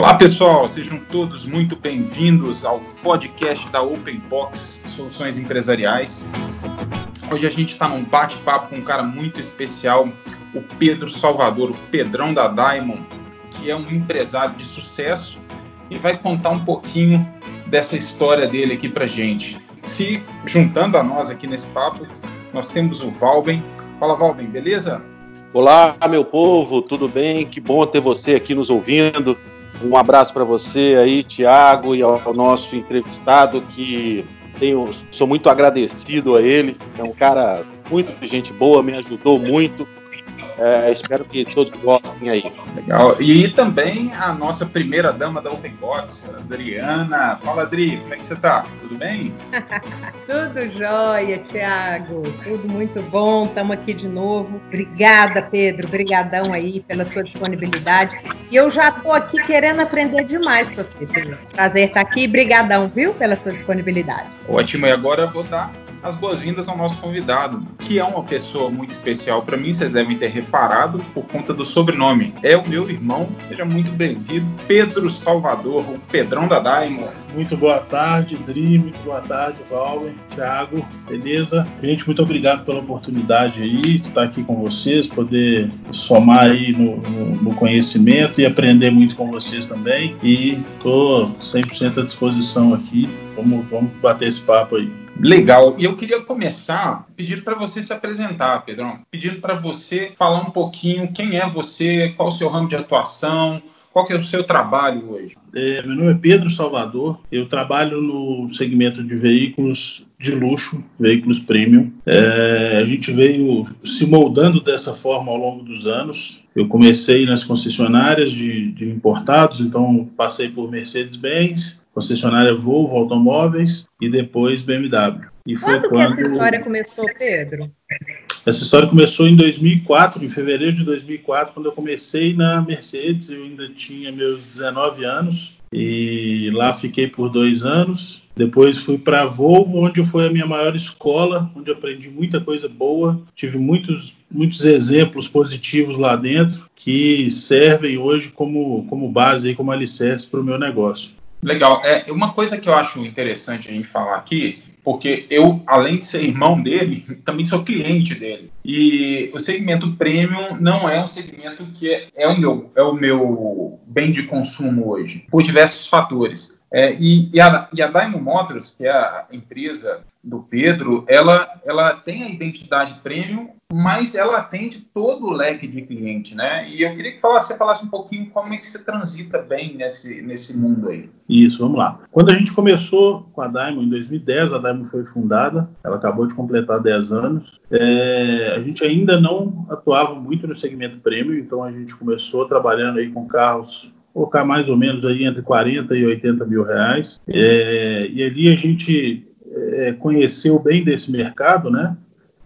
Olá pessoal, sejam todos muito bem-vindos ao podcast da Open Box Soluções Empresariais. Hoje a gente está num bate-papo com um cara muito especial, o Pedro Salvador, o Pedrão da Diamond, que é um empresário de sucesso e vai contar um pouquinho dessa história dele aqui para gente. Se juntando a nós aqui nesse papo, nós temos o Valben. Fala Valben, beleza? Olá, meu povo, tudo bem? Que bom ter você aqui nos ouvindo. Um abraço para você aí, Tiago, e ao nosso entrevistado, que tenho, sou muito agradecido a ele. É um cara muito gente boa, me ajudou muito. É, espero que todos gostem aí. Legal. E também a nossa primeira dama da Open Box, Adriana. Fala, Adri, como é que você tá? Tudo bem? Tudo jóia, Tiago. Tudo muito bom. Estamos aqui de novo. Obrigada, Pedro. Obrigadão aí pela sua disponibilidade. E eu já estou aqui querendo aprender demais com você, Pedro. Prazer estar aqui. Brigadão, viu, pela sua disponibilidade. Ótimo. E agora eu vou dar as boas-vindas ao nosso convidado, que é uma pessoa muito especial para mim, vocês devem ter reparado por conta do sobrenome. É o meu irmão, seja muito bem-vindo, Pedro Salvador, o Pedrão da Daimon. Muito boa tarde, Dri, muito boa tarde, Valber, Thiago, beleza? Gente, muito obrigado pela oportunidade aí estar aqui com vocês, poder somar aí no, no, no conhecimento e aprender muito com vocês também. E estou 100% à disposição aqui. Vamos, vamos bater esse papo aí. Legal. E eu queria começar pedindo para você se apresentar, Pedrão. Pedindo para você falar um pouquinho quem é você, qual o seu ramo de atuação, qual que é o seu trabalho hoje? É, meu nome é Pedro Salvador. Eu trabalho no segmento de veículos de luxo, veículos premium. É, a gente veio se moldando dessa forma ao longo dos anos. Eu comecei nas concessionárias de, de importados, então passei por Mercedes-Benz, concessionária Volvo Automóveis e depois BMW. E foi quando, quando que essa história começou, Pedro? Essa história começou em 2004, em fevereiro de 2004, quando eu comecei na Mercedes. Eu ainda tinha meus 19 anos e lá fiquei por dois anos. Depois fui para a Volvo, onde foi a minha maior escola, onde aprendi muita coisa boa. Tive muitos, muitos exemplos positivos lá dentro que servem hoje como, como base, como alicerce para o meu negócio. Legal. É uma coisa que eu acho interessante a gente falar aqui, porque eu, além de ser irmão dele, também sou cliente dele. E o segmento premium não é um segmento que é, é o, meu, é o meu bem de consumo hoje, por diversos fatores. É, e, e, a, e a Motors, que é a empresa do Pedro, ela, ela tem a identidade premium, mas ela atende todo o leque de cliente, né? E eu queria que você falasse um pouquinho como é que você transita bem nesse, nesse mundo aí. Isso, vamos lá. Quando a gente começou com a Diamond em 2010, a Diamond foi fundada, ela acabou de completar 10 anos. É, a gente ainda não atuava muito no segmento premium, então a gente começou trabalhando aí com carros colocar mais ou menos aí entre 40 e 80 mil reais. É, e ali a gente é, conheceu bem desse mercado, né?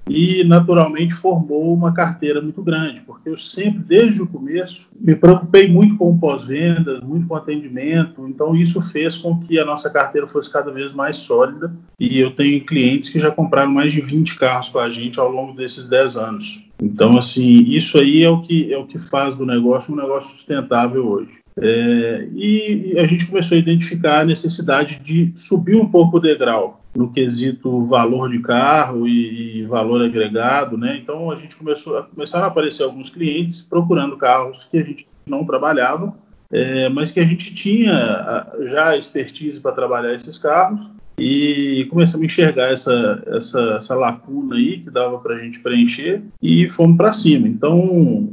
E naturalmente formou uma carteira muito grande, porque eu sempre, desde o começo, me preocupei muito com pós-vendas, muito com atendimento, então isso fez com que a nossa carteira fosse cada vez mais sólida. E eu tenho clientes que já compraram mais de 20 carros com a gente ao longo desses 10 anos. Então, assim, isso aí é o que, é o que faz do negócio um negócio sustentável hoje. É, e a gente começou a identificar a necessidade de subir um pouco o degrau no quesito valor de carro e, e valor agregado, né? Então a gente começou a começaram a aparecer alguns clientes procurando carros que a gente não trabalhava, é, mas que a gente tinha já expertise para trabalhar esses carros e começamos a enxergar essa, essa, essa lacuna aí que dava para a gente preencher e fomos para cima. Então,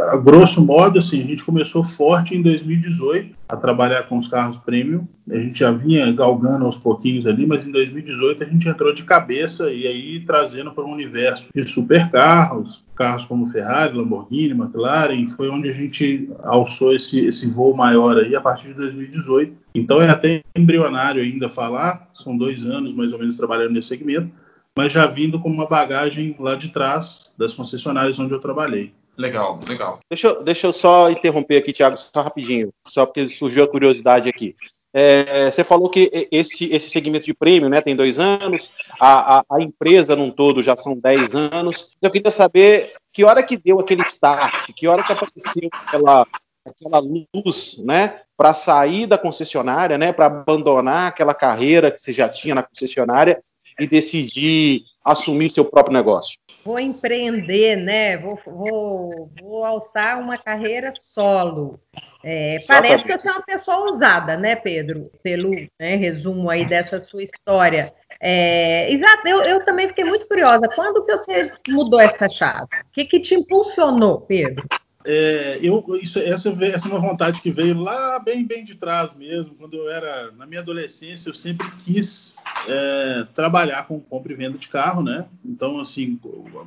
a grosso modo, assim, a gente começou forte em 2018 a trabalhar com os carros premium. A gente já vinha galgando aos pouquinhos ali, mas em 2018 a gente entrou de cabeça e aí trazendo para um universo de supercarros, carros como Ferrari, Lamborghini, McLaren, foi onde a gente alçou esse, esse voo maior aí a partir de 2018. Então é até embrionário ainda falar, são dois anos mais ou menos trabalhando nesse segmento, mas já vindo com uma bagagem lá de trás das concessionárias onde eu trabalhei. Legal, legal. Deixa, eu, deixa eu só interromper aqui, Thiago, só rapidinho, só porque surgiu a curiosidade aqui. É, você falou que esse, esse segmento de prêmio né, tem dois anos, a, a, a, empresa num todo já são dez anos. Eu queria saber que hora que deu aquele start, que hora que apareceu aquela, aquela luz, né, para sair da concessionária, né, para abandonar aquela carreira que você já tinha na concessionária e decidir assumir seu próprio negócio? Vou empreender, né? Vou, vou, vou alçar uma carreira solo. É, parece que você é uma pessoa ousada, né, Pedro? Pelo né, resumo aí dessa sua história. É, exato, eu, eu também fiquei muito curiosa. Quando que você mudou essa chave? O que, que te impulsionou, Pedro? É, eu, isso, essa, essa é uma vontade que veio lá bem, bem de trás mesmo. Quando eu era na minha adolescência, eu sempre quis é, trabalhar com compra e venda de carro, né? Então, assim,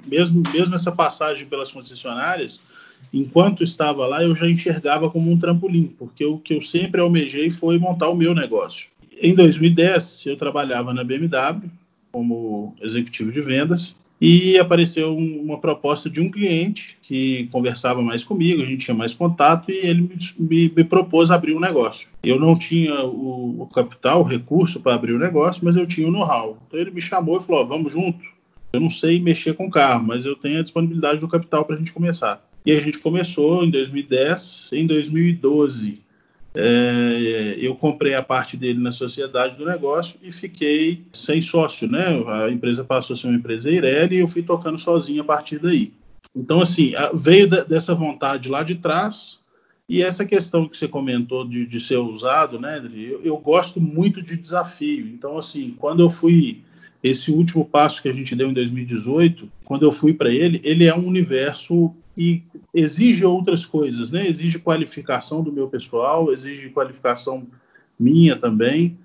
mesmo, mesmo essa passagem pelas concessionárias, enquanto estava lá, eu já enxergava como um trampolim, porque o que eu sempre almejei foi montar o meu negócio. Em 2010, eu trabalhava na BMW como executivo de vendas e apareceu uma proposta de um cliente que conversava mais comigo, a gente tinha mais contato e ele me, me propôs abrir um negócio. Eu não tinha o, o capital, o recurso para abrir o negócio, mas eu tinha o know-how. Então ele me chamou e falou: vamos junto. Eu não sei mexer com carro, mas eu tenho a disponibilidade do capital para a gente começar. E a gente começou em 2010. Em 2012, é, eu comprei a parte dele na sociedade do negócio e fiquei sem sócio, né? A empresa passou a ser uma empresa Eireli e eu fui tocando sozinho a partir daí. Então, assim, veio dessa vontade lá de trás e essa questão que você comentou de, de ser usado, né, eu, eu gosto muito de desafio. Então, assim, quando eu fui esse último passo que a gente deu em 2018, quando eu fui para ele, ele é um universo e exige outras coisas, né? Exige qualificação do meu pessoal, exige qualificação minha também,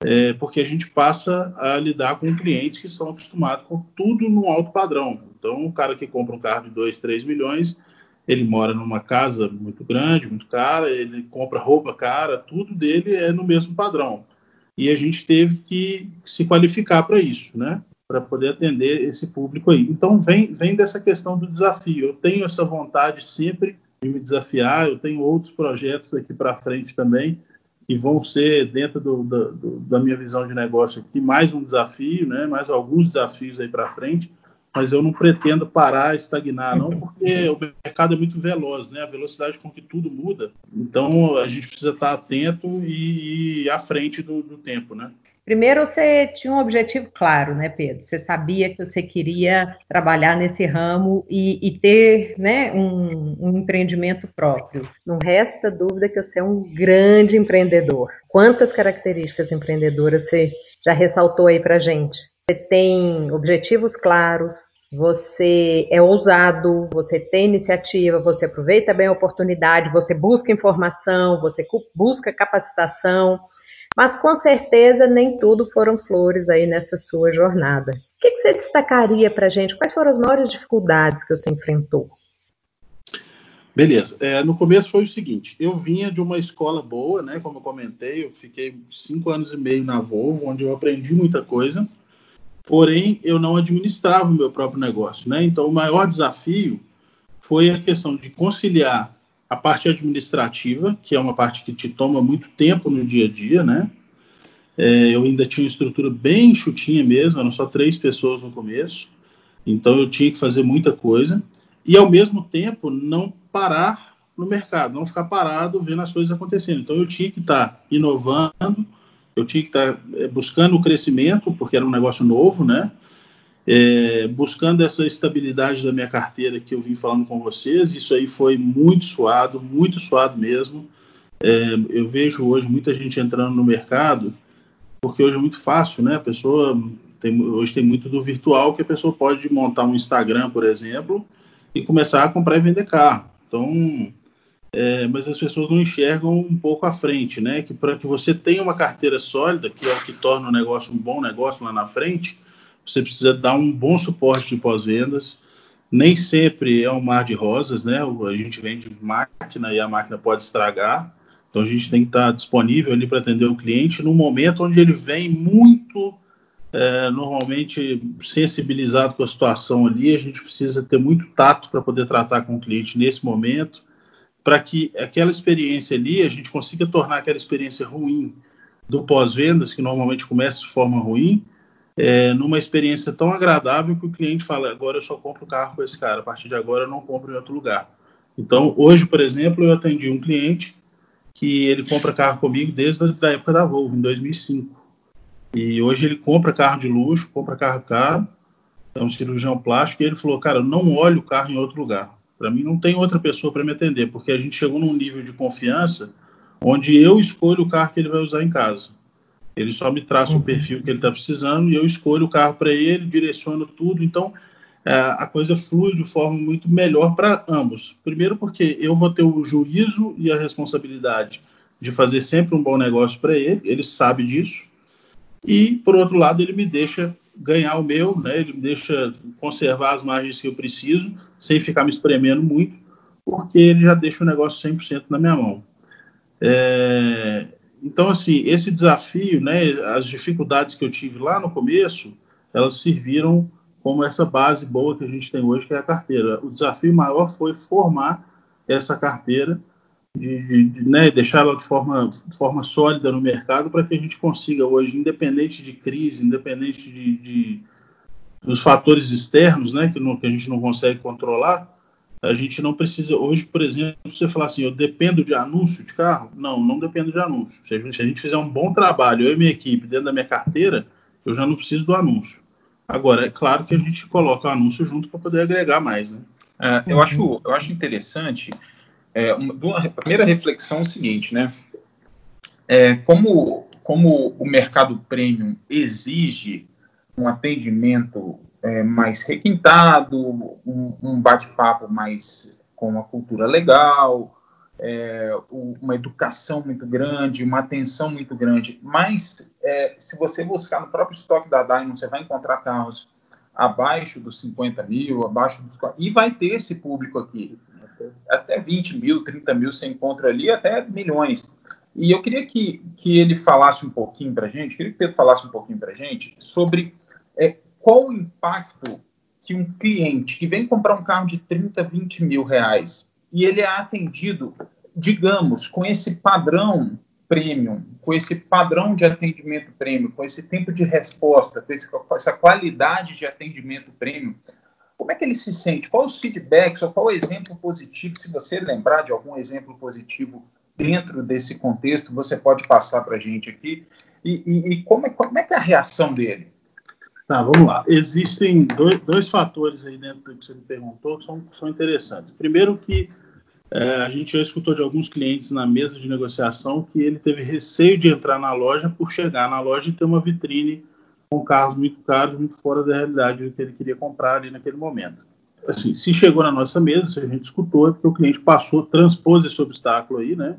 é, porque a gente passa a lidar com clientes que estão acostumados com tudo no alto padrão. Então, o cara que compra um carro de 2, 3 milhões, ele mora numa casa muito grande, muito cara, ele compra roupa cara, tudo dele é no mesmo padrão. E a gente teve que se qualificar para isso, né? Para poder atender esse público aí. Então, vem, vem dessa questão do desafio. Eu tenho essa vontade sempre de me desafiar, eu tenho outros projetos daqui para frente também, que vão ser, dentro do, do, da minha visão de negócio aqui, mais um desafio, né? mais alguns desafios aí para frente, mas eu não pretendo parar, estagnar, não, porque o mercado é muito veloz, né? A velocidade com que tudo muda. Então, a gente precisa estar atento e, e à frente do, do tempo, né? Primeiro, você tinha um objetivo claro, né, Pedro? Você sabia que você queria trabalhar nesse ramo e, e ter né, um, um, empreendimento próprio. Não resta dúvida que você é um grande empreendedor. Quantas características empreendedoras você já ressaltou aí para gente? Você tem objetivos claros, você é ousado, você tem iniciativa, você aproveita bem a oportunidade, você busca informação, você busca capacitação mas com certeza nem tudo foram flores aí nessa sua jornada. O que, que você destacaria para gente? Quais foram as maiores dificuldades que você enfrentou? Beleza. É, no começo foi o seguinte: eu vinha de uma escola boa, né? Como eu comentei, eu fiquei cinco anos e meio na Volvo, onde eu aprendi muita coisa. Porém, eu não administrava o meu próprio negócio, né? Então, o maior desafio foi a questão de conciliar a parte administrativa, que é uma parte que te toma muito tempo no dia a dia, né? É, eu ainda tinha uma estrutura bem chutinha mesmo, eram só três pessoas no começo, então eu tinha que fazer muita coisa, e ao mesmo tempo não parar no mercado, não ficar parado vendo as coisas acontecendo. Então eu tinha que estar inovando, eu tinha que estar é, buscando o crescimento, porque era um negócio novo, né? É, buscando essa estabilidade da minha carteira que eu vim falando com vocês. Isso aí foi muito suado, muito suado mesmo. É, eu vejo hoje muita gente entrando no mercado, porque hoje é muito fácil, né? A pessoa tem, hoje tem muito do virtual que a pessoa pode montar um Instagram, por exemplo, e começar a comprar e vender carro. Então, é, mas as pessoas não enxergam um pouco à frente, né? Que para que você tenha uma carteira sólida, que é o que torna o negócio um bom negócio lá na frente, você precisa dar um bom suporte de pós-vendas. Nem sempre é um mar de rosas, né? A gente vende máquina e a máquina pode estragar. Então a gente tem que estar disponível ali para atender o cliente no momento onde ele vem muito é, normalmente sensibilizado com a situação ali. A gente precisa ter muito tato para poder tratar com o cliente nesse momento, para que aquela experiência ali a gente consiga tornar aquela experiência ruim do pós-vendas, que normalmente começa de forma ruim, é, numa experiência tão agradável que o cliente fala: agora eu só compro o carro com esse cara, a partir de agora eu não compro em outro lugar. Então, hoje, por exemplo, eu atendi um cliente que ele compra carro comigo desde a época da Volvo, em 2005. E hoje ele compra carro de luxo, compra carro caro, é um cirurgião plástico, e ele falou, cara, não olho o carro em outro lugar. Para mim não tem outra pessoa para me atender, porque a gente chegou num nível de confiança onde eu escolho o carro que ele vai usar em casa. Ele só me traça o uhum. perfil que ele está precisando e eu escolho o carro para ele, direciono tudo. Então, é, a coisa flui de forma muito melhor para ambos. Primeiro, porque eu vou ter o juízo e a responsabilidade de fazer sempre um bom negócio para ele, ele sabe disso. E, por outro lado, ele me deixa ganhar o meu, né? ele me deixa conservar as margens que eu preciso, sem ficar me espremendo muito, porque ele já deixa o negócio 100% na minha mão. É, então, assim, esse desafio, né, as dificuldades que eu tive lá no começo, elas serviram como essa base boa que a gente tem hoje, que é a carteira. O desafio maior foi formar essa carteira, de, de, né, deixar ela de forma, forma sólida no mercado para que a gente consiga hoje, independente de crise, independente de, de dos fatores externos, né, que, não, que a gente não consegue controlar, a gente não precisa, hoje, por exemplo, você falar assim, eu dependo de anúncio de carro? Não, não dependo de anúncio. Se a gente, se a gente fizer um bom trabalho, eu e minha equipe, dentro da minha carteira, eu já não preciso do anúncio. Agora, é claro que a gente coloca o anúncio junto para poder agregar mais, né? É, eu, acho, eu acho interessante, é, uma, a primeira reflexão é o seguinte, né? É, como, como o mercado premium exige um atendimento é, mais requintado, um, um bate-papo mais com uma cultura legal, é, uma educação muito grande, uma atenção muito grande. Mas é, se você buscar no próprio estoque da Diamond, você vai encontrar carros abaixo dos 50 mil, abaixo dos. E vai ter esse público aqui. Até 20 mil, 30 mil você encontra ali, até milhões. E eu queria que, que ele falasse um pouquinho para gente, queria que Pedro falasse um pouquinho para gente sobre é, qual o impacto que um cliente que vem comprar um carro de 30, 20 mil reais e ele é atendido, digamos, com esse padrão premium, com esse padrão de atendimento premium, com esse tempo de resposta, com, essa qualidade de atendimento premium, como é que ele se sente? Qual os feedbacks ou qual o exemplo positivo? Se você lembrar de algum exemplo positivo dentro desse contexto, você pode passar para a gente aqui. E, e, e, como, é, como é que é a reação dele? Tá, vamos lá. Existem dois, dois fatores aí dentro do que você me perguntou que são, são interessantes. Primeiro que é, a gente já escutou de alguns clientes na mesa de negociação que ele teve receio de entrar na loja por chegar na loja e ter uma vitrine com carros muito caros, muito fora da realidade do que ele queria comprar ali naquele momento. Assim, se chegou na nossa mesa, se a gente escutou, é porque o cliente passou, transpôs esse obstáculo aí, né?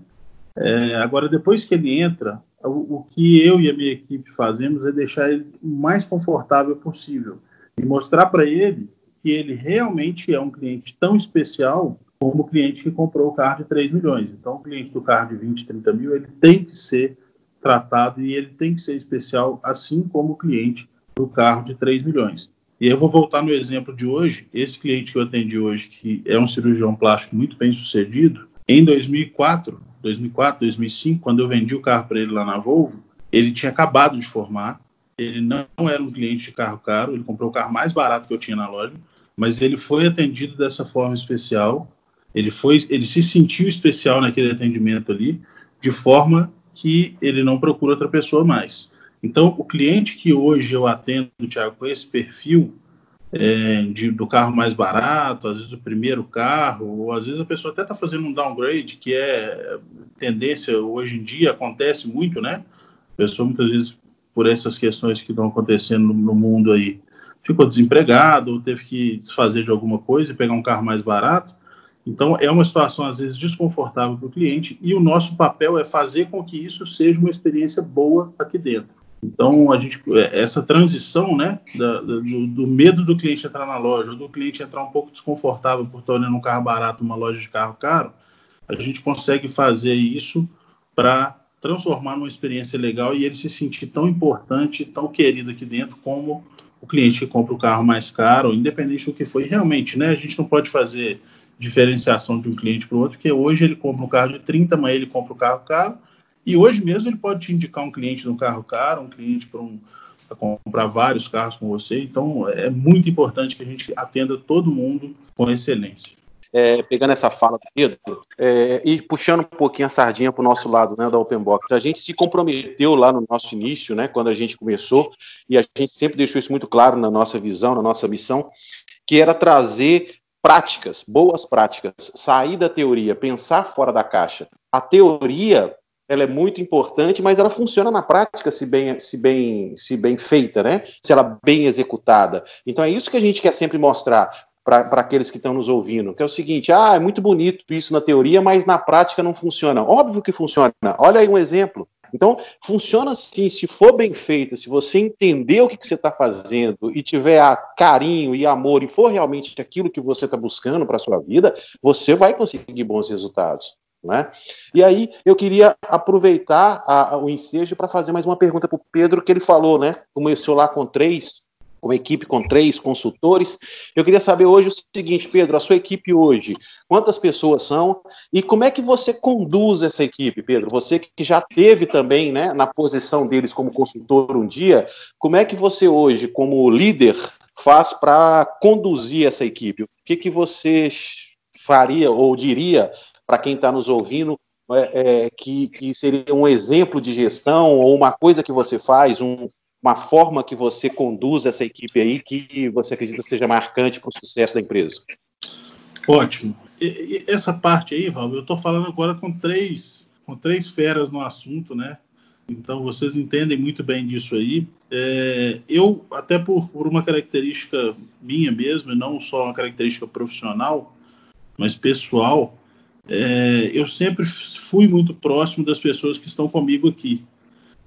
É, agora, depois que ele entra, o, o, que eu e a minha equipe fazemos é deixar ele o mais confortável possível e mostrar para ele que ele realmente é um cliente tão especial como o cliente que comprou o carro de 3 milhões. Então, o cliente do carro de 20, 30 mil, ele tem que ser tratado e ele tem que ser especial, assim como o cliente do carro de 3 milhões. E eu vou voltar no exemplo de hoje. Esse cliente que eu atendi hoje, que é um cirurgião plástico muito bem sucedido, em 2004, 2004, 2005, quando eu vendi o carro para ele lá na Volvo, ele tinha acabado de formar, ele não era um cliente de carro caro, ele comprou o carro mais barato que eu tinha na loja, mas ele foi atendido dessa forma especial, ele foi, ele se sentiu especial naquele atendimento ali, de forma que ele não procura outra pessoa mais. Então, o cliente que hoje eu atendo, Thiago, com esse perfil, é, de, do carro mais barato, às vezes o primeiro carro, ou às vezes a pessoa até está fazendo um downgrade, que é tendência hoje em dia, acontece muito, né? A pessoa muitas vezes, por essas questões que estão acontecendo no, no mundo aí, ficou desempregado, ou teve que desfazer de alguma coisa e pegar um carro mais barato. Então, é uma situação, às vezes, desconfortável para o cliente, e o nosso papel é fazer com que isso seja uma experiência boa aqui dentro. Então, a gente, é, essa transição né, da, do, do, medo do cliente entrar na loja, do cliente entrar um pouco desconfortável por estar olhando um carro barato numa loja de carro caro, a gente consegue fazer isso para transformar numa experiência legal e ele se sentir tão importante, tão querido aqui dentro, como o cliente que compra o carro mais caro, independente do que foi. realmente, né, a gente não pode fazer diferenciação de um cliente para o outro, porque hoje ele compra um carro de 30, amanhã ele compra um carro caro, e hoje mesmo ele pode te indicar um cliente no carro caro, um cliente para um, comprar vários carros com você. Então é muito importante que a gente atenda todo mundo com excelência. é, pegando essa fala do Pedro é, e puxando um pouquinho a sardinha para o nosso lado, né, da Open Box. A gente se comprometeu lá no nosso início, né, quando a gente começou, e a gente sempre deixou isso muito claro na nossa visão, na nossa missão, que era trazer práticas, boas práticas, sair da teoria, pensar fora da caixa. A teoria ela é muito importante, mas ela funciona na prática se bem, se bem, se bem feita, né? Se ela bem executada. Então é isso que a gente quer sempre mostrar para aqueles que estão nos ouvindo, que é o seguinte: ah, é muito bonito isso na teoria, mas na prática não funciona. Óbvio que funciona. Olha aí um exemplo. Então, funciona assim, se for bem feita, se você entender o que, que você está fazendo e tiver carinho e amor e for realmente aquilo que você está buscando para a sua vida, você vai conseguir bons resultados. Né? E aí eu queria aproveitar a, a, o ensejo para fazer mais uma pergunta para o Pedro, que ele falou, né? Começou lá com três, uma equipe com três consultores. Eu queria saber hoje o seguinte, Pedro, a sua equipe hoje, quantas pessoas são e como é que você conduz essa equipe, Pedro? Você que já teve também, né, na posição deles como consultor um dia, como é que você hoje, como líder, faz para conduzir essa equipe? O que que você faria ou diria para quem está nos ouvindo é, é, que, que seria um exemplo de gestão ou uma coisa que você faz, um, uma forma que você conduz essa equipe aí que você acredita seja marcante para o sucesso da empresa? Ótimo. E, e essa parte aí, Val, eu estou falando agora com três, com três feras no assunto, né? Então vocês entendem muito bem disso aí. É, eu, até por, por uma característica minha mesmo, e não só uma característica profissional, mas pessoal, é, eu sempre fui muito próximo das pessoas que estão comigo aqui.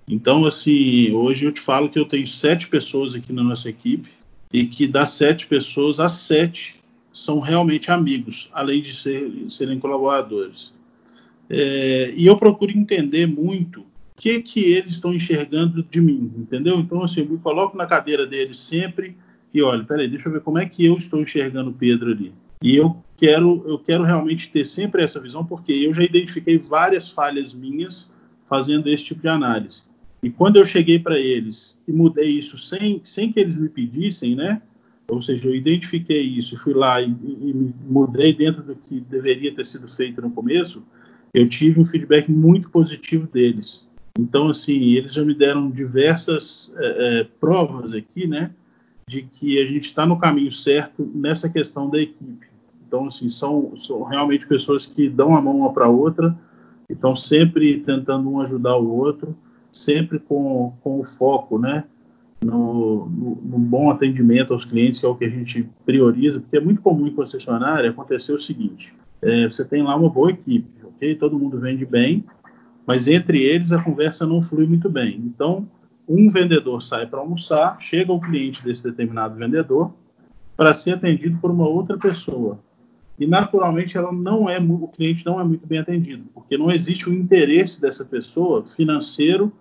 Então, assim, hoje eu te falo que eu tenho sete pessoas aqui na nossa equipe e que das sete pessoas, as sete são realmente amigos, além de ser, serem colaboradores. É, e eu procuro entender muito o que que eles estão enxergando de mim, entendeu? Então, assim, eu me coloco na cadeira deles sempre e olho, peraí, deixa eu ver como é que eu estou enxergando o Pedro ali. E eu quero, eu quero realmente ter sempre essa visão, porque eu já identifiquei várias falhas minhas fazendo esse tipo de análise. E quando eu cheguei para eles e mudei isso sem, sem que eles me pedissem, né? Ou seja, eu identifiquei isso fui lá e, e mudei dentro do que deveria ter sido feito no começo, eu tive um feedback muito positivo deles. Então, assim, eles já me deram diversas é, provas aqui, né? De que a gente está no caminho certo nessa questão da equipe. Então, assim, são, são realmente pessoas que dão a mão uma para outra, estão sempre tentando um ajudar o outro sempre com, com o foco, né? No, no, no, bom atendimento aos clientes, que é o que a gente prioriza, porque é muito comum em concessionária acontecer o seguinte: é, você tem lá uma boa equipe, ok? Todo mundo vende bem, mas entre eles a conversa não flui muito bem. Então, um vendedor sai para almoçar, chega o cliente desse determinado vendedor para ser atendido por uma outra pessoa. E naturalmente ela não é o cliente não é muito bem atendido, porque não existe o interesse dessa pessoa financeiro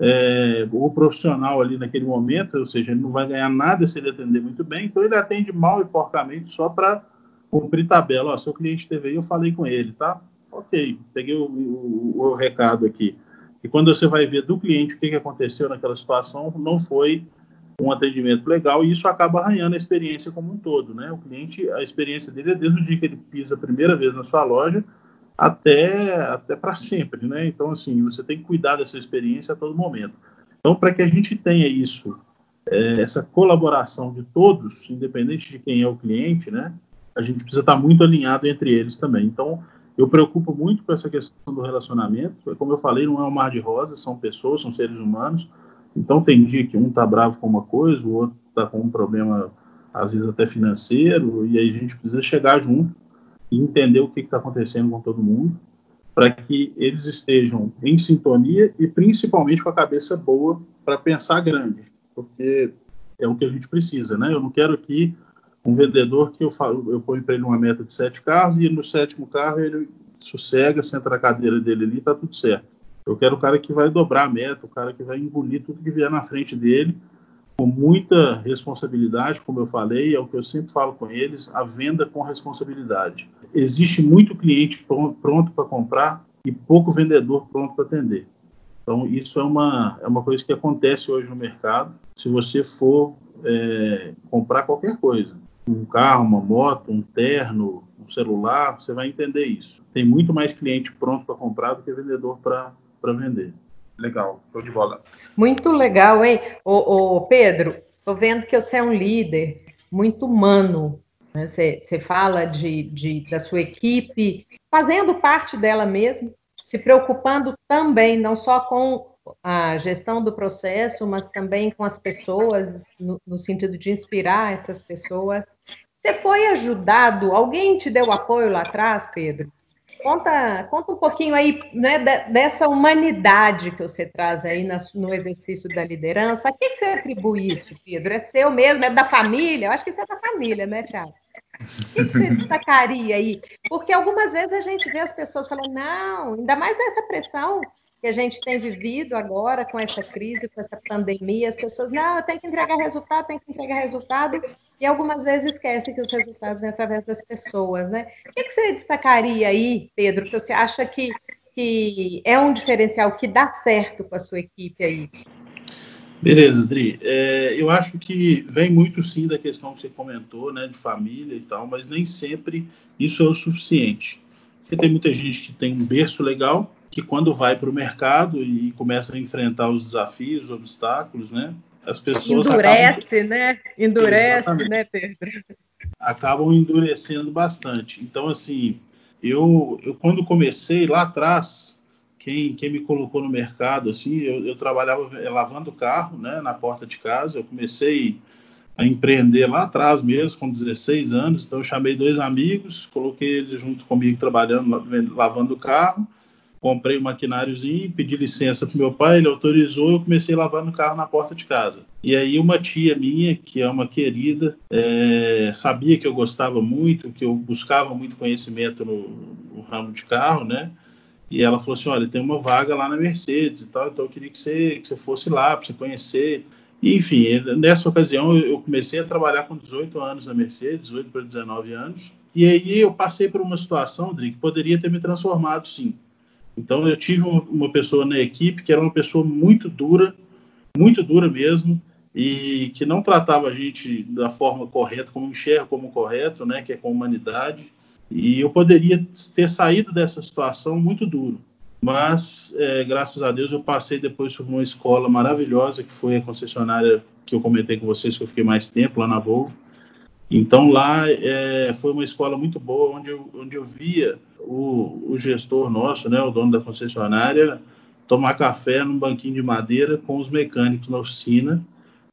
é, o profissional ali naquele momento, ou seja, ele não vai ganhar nada se ele atender muito bem, então ele atende mal e porcamente só para cumprir tabela. Ó, seu cliente teve aí, eu falei com ele, tá? Ok, peguei o, o, o, recado aqui. E quando você vai ver do cliente o que, que aconteceu naquela situação, não foi um atendimento legal e isso acaba arranhando a experiência como um todo, né? O cliente, a experiência dele é desde o dia que ele pisa a primeira vez na sua loja até, até para sempre, né? Então, assim, você tem que cuidar dessa experiência a todo momento. Então, para que a gente tenha isso, é, essa colaboração de todos, independente de quem é o cliente, né? A gente precisa estar muito alinhado entre eles também. Então, eu preocupo muito com essa questão do relacionamento. Como eu falei, não é um mar de rosas, são pessoas, são seres humanos. Então, tem dia que um está bravo com uma coisa, o outro está com um problema, às vezes até financeiro, e aí a gente precisa chegar junto e entender o que está acontecendo com todo mundo, para que eles estejam em sintonia e principalmente com a cabeça boa para pensar grande, porque é o que a gente precisa, né? Eu não quero aqui um vendedor que eu falo, eu ponho para ele uma meta de sete carros e no sétimo carro ele sossega, senta na cadeira dele ali, está tudo certo. Eu quero o cara que vai dobrar a meta, o cara que vai engolir tudo que vier na frente dele com muita responsabilidade, como eu falei, é o que eu sempre falo com eles, a venda com responsabilidade. Existe muito cliente pronto para comprar e pouco vendedor pronto para atender. Então, isso é uma, é uma coisa que acontece hoje no mercado. Se você for é, comprar qualquer coisa, um carro, uma moto, um terno, um celular, você vai entender isso. Tem muito mais cliente pronto para comprar do que vendedor para vender. Legal, show de bola. Muito legal, hein? Ô, ô Pedro, tô vendo que você é um líder muito humano. Né? Você, você fala de, de, da sua equipe, fazendo parte dela mesmo, se preocupando também, não só com a gestão do processo, mas também com as pessoas, no, no sentido de inspirar essas pessoas. Você foi ajudado? Alguém te deu apoio lá atrás, Pedro? Conta, conta um pouquinho aí né, dessa humanidade que você traz aí no exercício da liderança. A que, você atribui isso, Pedro? É seu mesmo? É da família? Eu acho que isso é da família, né, Thiago? O que, que você destacaria aí? Porque algumas vezes a gente vê as pessoas falando, não, ainda mais dessa pressão que a gente tem vivido agora com essa crise, com essa pandemia, as pessoas, não, tenho que entregar resultado, tenho que entregar resultado, e algumas vezes esquecem que os resultados vêm através das pessoas, né? O que, que você destacaria aí, Pedro, que você acha que, que é um diferencial que dá certo com a sua equipe aí? Beleza, Dri. É, eu acho que vem muito sim da questão que você comentou, né, de família e tal, mas nem sempre isso é o suficiente. Porque tem muita gente que tem um berço legal, que quando vai para o mercado e começa a enfrentar os desafios, os obstáculos, né? As pessoas endurece, acabam... né? Endurece, Exatamente. né, Pedro? Acabam endurecendo bastante. Então, assim, eu, eu quando comecei lá atrás, quem, quem me colocou no mercado, assim, eu, eu trabalhava lavando carro, né, na porta de casa. Eu comecei a empreender lá atrás mesmo, com 16 anos. Então, eu chamei dois amigos, coloquei eles junto comigo trabalhando, lavando carro comprei um maquináriozinho, pedi licença para meu pai, ele autorizou, eu comecei a lavar no carro na porta de casa. E aí uma tia minha, que é uma querida, é, sabia que eu gostava muito, que eu buscava muito conhecimento no, no, ramo de carro, né? E ela falou assim, olha, tem uma vaga lá na Mercedes e tal, então eu queria que você, que você fosse lá para você conhecer. E, enfim, nessa ocasião eu comecei a trabalhar com 18 anos na Mercedes, 18 para 19 anos. E aí eu passei por uma situação, Dri, que poderia ter me transformado, sim. Então eu tive uma pessoa na equipe que era uma pessoa muito dura, muito dura mesmo, e que não tratava a gente da forma correta, como enxerga como correto, né, que é com humanidade. E eu poderia ter saído dessa situação muito duro, mas é, graças a Deus eu passei depois por uma escola maravilhosa que foi a concessionária que eu comentei com vocês que eu fiquei mais tempo lá na Volvo. Então lá é, foi uma escola muito boa onde eu, onde eu via o, o gestor nosso, né, o dono da concessionária, tomar café num banquinho de madeira com os mecânicos na oficina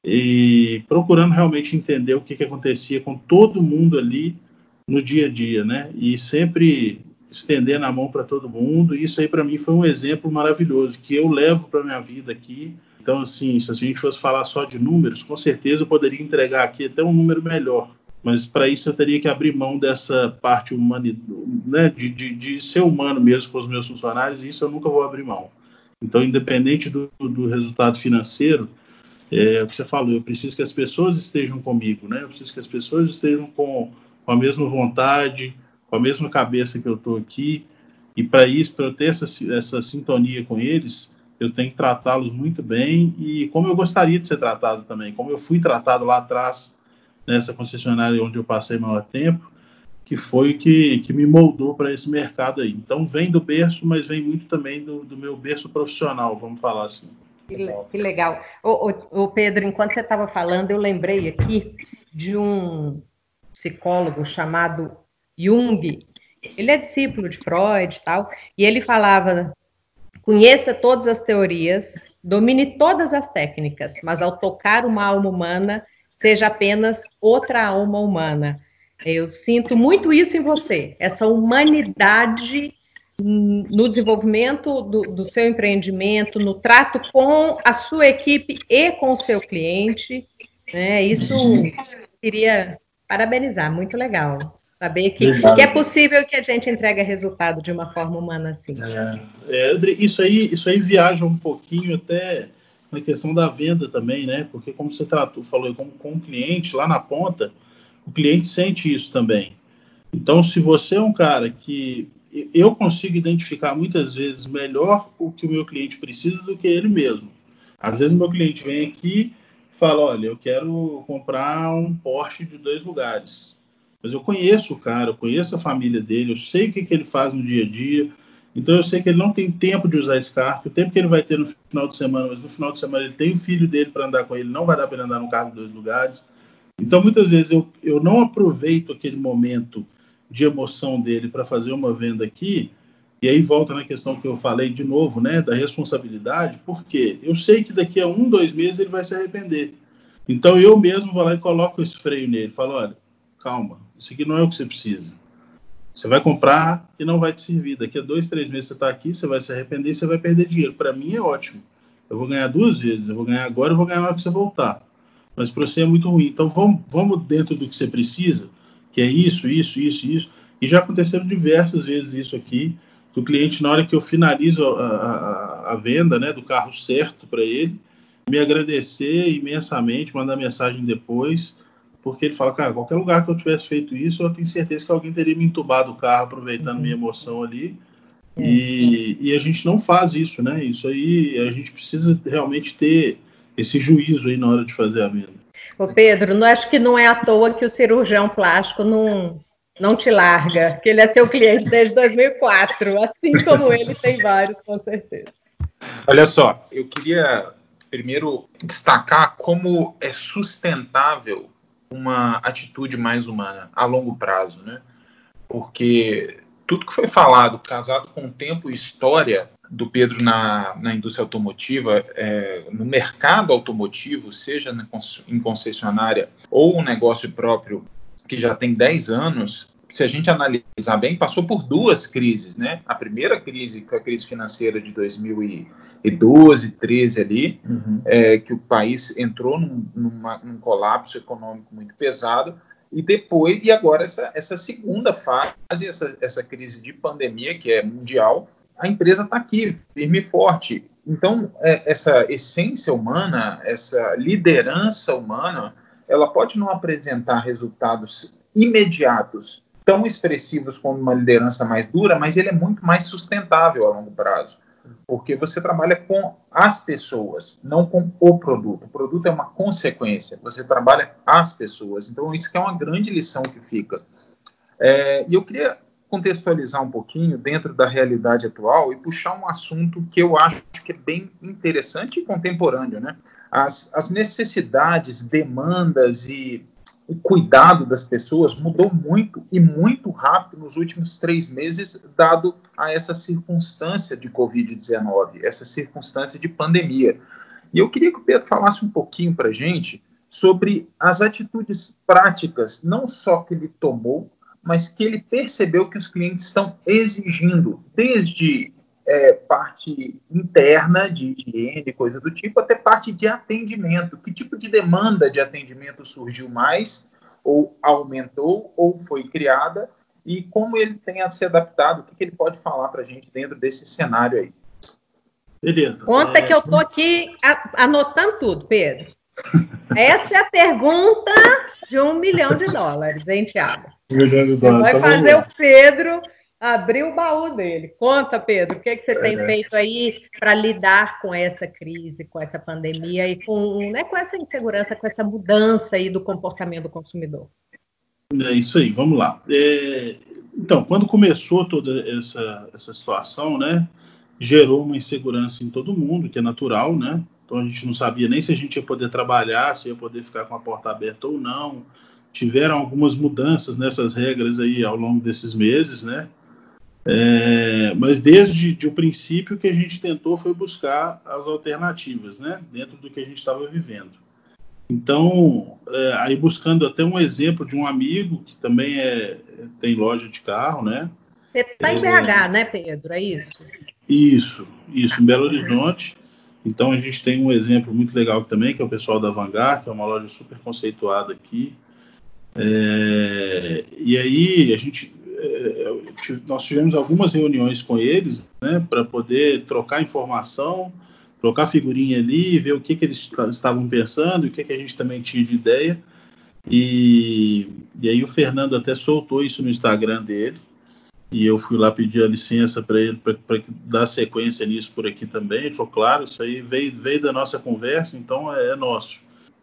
e procurando realmente entender o que, que acontecia com todo mundo ali no dia a dia, né? E sempre estendendo a mão para todo mundo. E isso aí para mim foi um exemplo maravilhoso que eu levo para minha vida aqui. Então, assim, se a gente fosse falar só de números, com certeza eu poderia entregar aqui até um número melhor mas para isso eu teria que abrir mão dessa parte humana, né, de, de, de, ser humano mesmo com os meus funcionários, e isso eu nunca vou abrir mão. Então, independente do, do resultado financeiro, é o que você falou, eu preciso que as pessoas estejam comigo, né? Eu preciso que as pessoas estejam com, com a mesma vontade, com a mesma cabeça que eu estou aqui, e para isso, para eu ter essa, essa sintonia com eles, eu tenho que tratá-los muito bem e como eu gostaria de ser tratado também, como eu fui tratado lá atrás nessa concessionária onde eu passei maior tempo, que foi que, que me moldou para esse mercado aí. Então, vem do berço, mas vem muito também do, do meu berço profissional, vamos falar assim. Que, legal. O, Pedro, enquanto você estava falando, eu lembrei aqui de um psicólogo chamado Jung. Ele é discípulo de Freud e tal, e ele falava: conheça todas as teorias, domine todas as técnicas, mas ao tocar uma alma humana, seja apenas outra alma humana. Eu sinto muito isso em você, essa humanidade no desenvolvimento do, do, seu empreendimento, no trato com a sua equipe e com o seu cliente. Né? Isso queria parabenizar, muito legal. Saber que, que, é possível que a gente entregue resultado de uma forma humana assim. É, é, isso, aí, isso aí viaja um pouquinho até na questão da venda também, né? Porque como você tratou, falou com, o cliente lá na ponta, o cliente sente isso também. Então, se você é um cara que eu consigo identificar muitas vezes melhor o que o meu cliente precisa do que ele mesmo. Às vezes, meu cliente vem aqui, fala, olha, eu quero comprar um Porsche de dois lugares. Mas eu conheço o cara, eu conheço a família dele, eu sei o que, que ele faz no dia a dia, então eu sei que ele não tem tempo de usar esse carro, o tempo que ele vai ter no final de semana, mas no final de semana ele tem o filho dele para andar com ele, não vai dar para ele andar no carro de dois lugares. Então muitas vezes eu, eu não aproveito aquele momento de emoção dele para fazer uma venda aqui, e aí volta na questão que eu falei de novo, né, da responsabilidade, porque eu sei que daqui a um, dois meses ele vai se arrepender. Então eu mesmo vou lá e coloco esse freio nele, falo, olha, calma, isso aqui não é o que você precisa. Você vai comprar e não vai te servir. Daqui a dois, três meses você está aqui, você vai se arrepender e você vai perder dinheiro. Para mim é ótimo. Eu vou ganhar duas vezes. Eu vou ganhar agora e vou ganhar na hora que você voltar. Mas para você é muito ruim. Então vamos, vamos dentro do que você precisa, que é isso, isso, isso, isso. E já aconteceram diversas vezes isso aqui, do cliente, na hora que eu finalizo a, a, a venda né, do carro certo para ele, me agradecer imensamente, mandar mensagem depois porque ele fala, cara, qualquer lugar que eu tivesse feito isso, eu tenho certeza que alguém teria me entubado o carro, aproveitando uhum. minha emoção ali. É. E, e, a gente não faz isso, né? Isso aí a gente precisa realmente ter esse juízo aí na hora de fazer a venda. Ô Pedro, não acho que não é à toa que o cirurgião plástico não, não te larga, que ele é seu cliente desde 2004, assim como ele tem vários, com certeza. Olha só, eu queria primeiro destacar como é sustentável uma atitude mais humana a longo prazo, né? Porque tudo que foi falado, casado com o tempo e história do Pedro na, na indústria automotiva, é, no mercado automotivo, seja em concessionária ou um negócio próprio que já tem 10 anos, se a gente analisar bem, passou por duas crises, né? A primeira crise, que é a crise financeira de 2012, 13 ali, uhum. é, que o país entrou num, numa, num colapso econômico muito pesado, e depois, e agora essa, essa segunda fase, essa, essa crise de pandemia, que é mundial, a empresa está aqui, firme e forte. Então, é, essa essência humana, essa liderança humana, ela pode não apresentar resultados imediatos, tão expressivos como uma liderança mais dura, mas ele é muito mais sustentável a longo prazo, porque você trabalha com as pessoas, não com o produto. O produto é uma consequência, você trabalha as pessoas. Então, isso é uma grande lição que fica. É, e eu queria contextualizar um pouquinho dentro da realidade atual e puxar um assunto que eu acho que é bem interessante e contemporâneo, né? As, as necessidades, demandas e o cuidado das pessoas mudou muito e muito rápido nos últimos três meses, dado a essa circunstância de Covid-19, essa circunstância de pandemia. E eu queria que o Pedro falasse um pouquinho para a gente sobre as atitudes práticas, não só que ele tomou, mas que ele percebeu que os clientes estão exigindo, desde é, parte interna de higiene, coisa do tipo, até parte de atendimento. Que tipo de demanda de atendimento surgiu mais, ou aumentou, ou foi criada, e como ele tem se adaptado, o que, que ele pode falar para a gente dentro desse cenário aí. Beleza. Conta é... que eu estou aqui anotando tudo, Pedro. Essa é a pergunta de um milhão de dólares, hein, Tiago? Um milhão de dólares. Vai tá fazer o Pedro abrir o baú dele. Conta, Pedro, o que, é que você tem é. feito aí para lidar com essa crise, com essa pandemia e com, né, com essa insegurança, com essa mudança aí do comportamento do consumidor? É isso aí, vamos lá. É, então, quando começou toda essa, essa situação, né, gerou uma insegurança em todo mundo, que é natural, né? Então a gente não sabia nem se a gente ia poder trabalhar, se ia poder ficar com a porta aberta ou não. Tiveram algumas mudanças nessas regras aí ao longo desses meses, né? É, mas desde de o princípio que a gente tentou foi buscar as alternativas, né, dentro do que a gente estava vivendo. Então, é, aí buscando até um exemplo de um amigo que também é, tem loja de carro, né? Você está em é, BH, né, Pedro? É isso? Isso, isso, em Belo Horizonte. Então a gente tem um exemplo muito legal também, que é o pessoal da Vanguard, que é uma loja super conceituada aqui. É, e aí a gente nós tivemos algumas reuniões com eles, né, para poder trocar informação, trocar figurinha ali, ver o que, que eles estavam pensando, o que, que a gente também tinha de ideia. E, e aí o Fernando até soltou isso no Instagram dele, e eu fui lá pedir a licença para ele para dar sequência nisso por aqui também. Ele falou, claro, isso aí veio, veio da nossa conversa, então é, é nosso.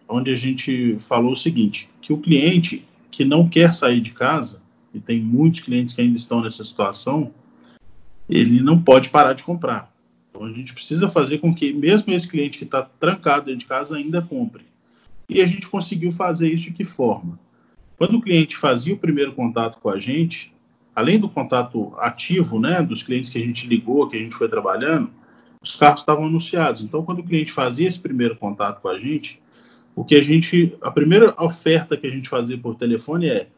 onde a gente falou o seguinte, que o cliente que não quer sair de casa, e tem muitos clientes que ainda estão nessa situação, ele não pode parar de comprar. Então a gente precisa fazer com que mesmo esse cliente que está trancado dentro de casa ainda compre. E a gente conseguiu fazer isso de que forma? Quando o cliente fazia o primeiro contato com a gente, além do contato ativo, né, dos clientes que a gente ligou, que a gente foi trabalhando, os carros estavam anunciados. Então, quando o cliente fazia esse primeiro contato com a gente, o que a gente, a primeira oferta que a gente fazia por telefone é: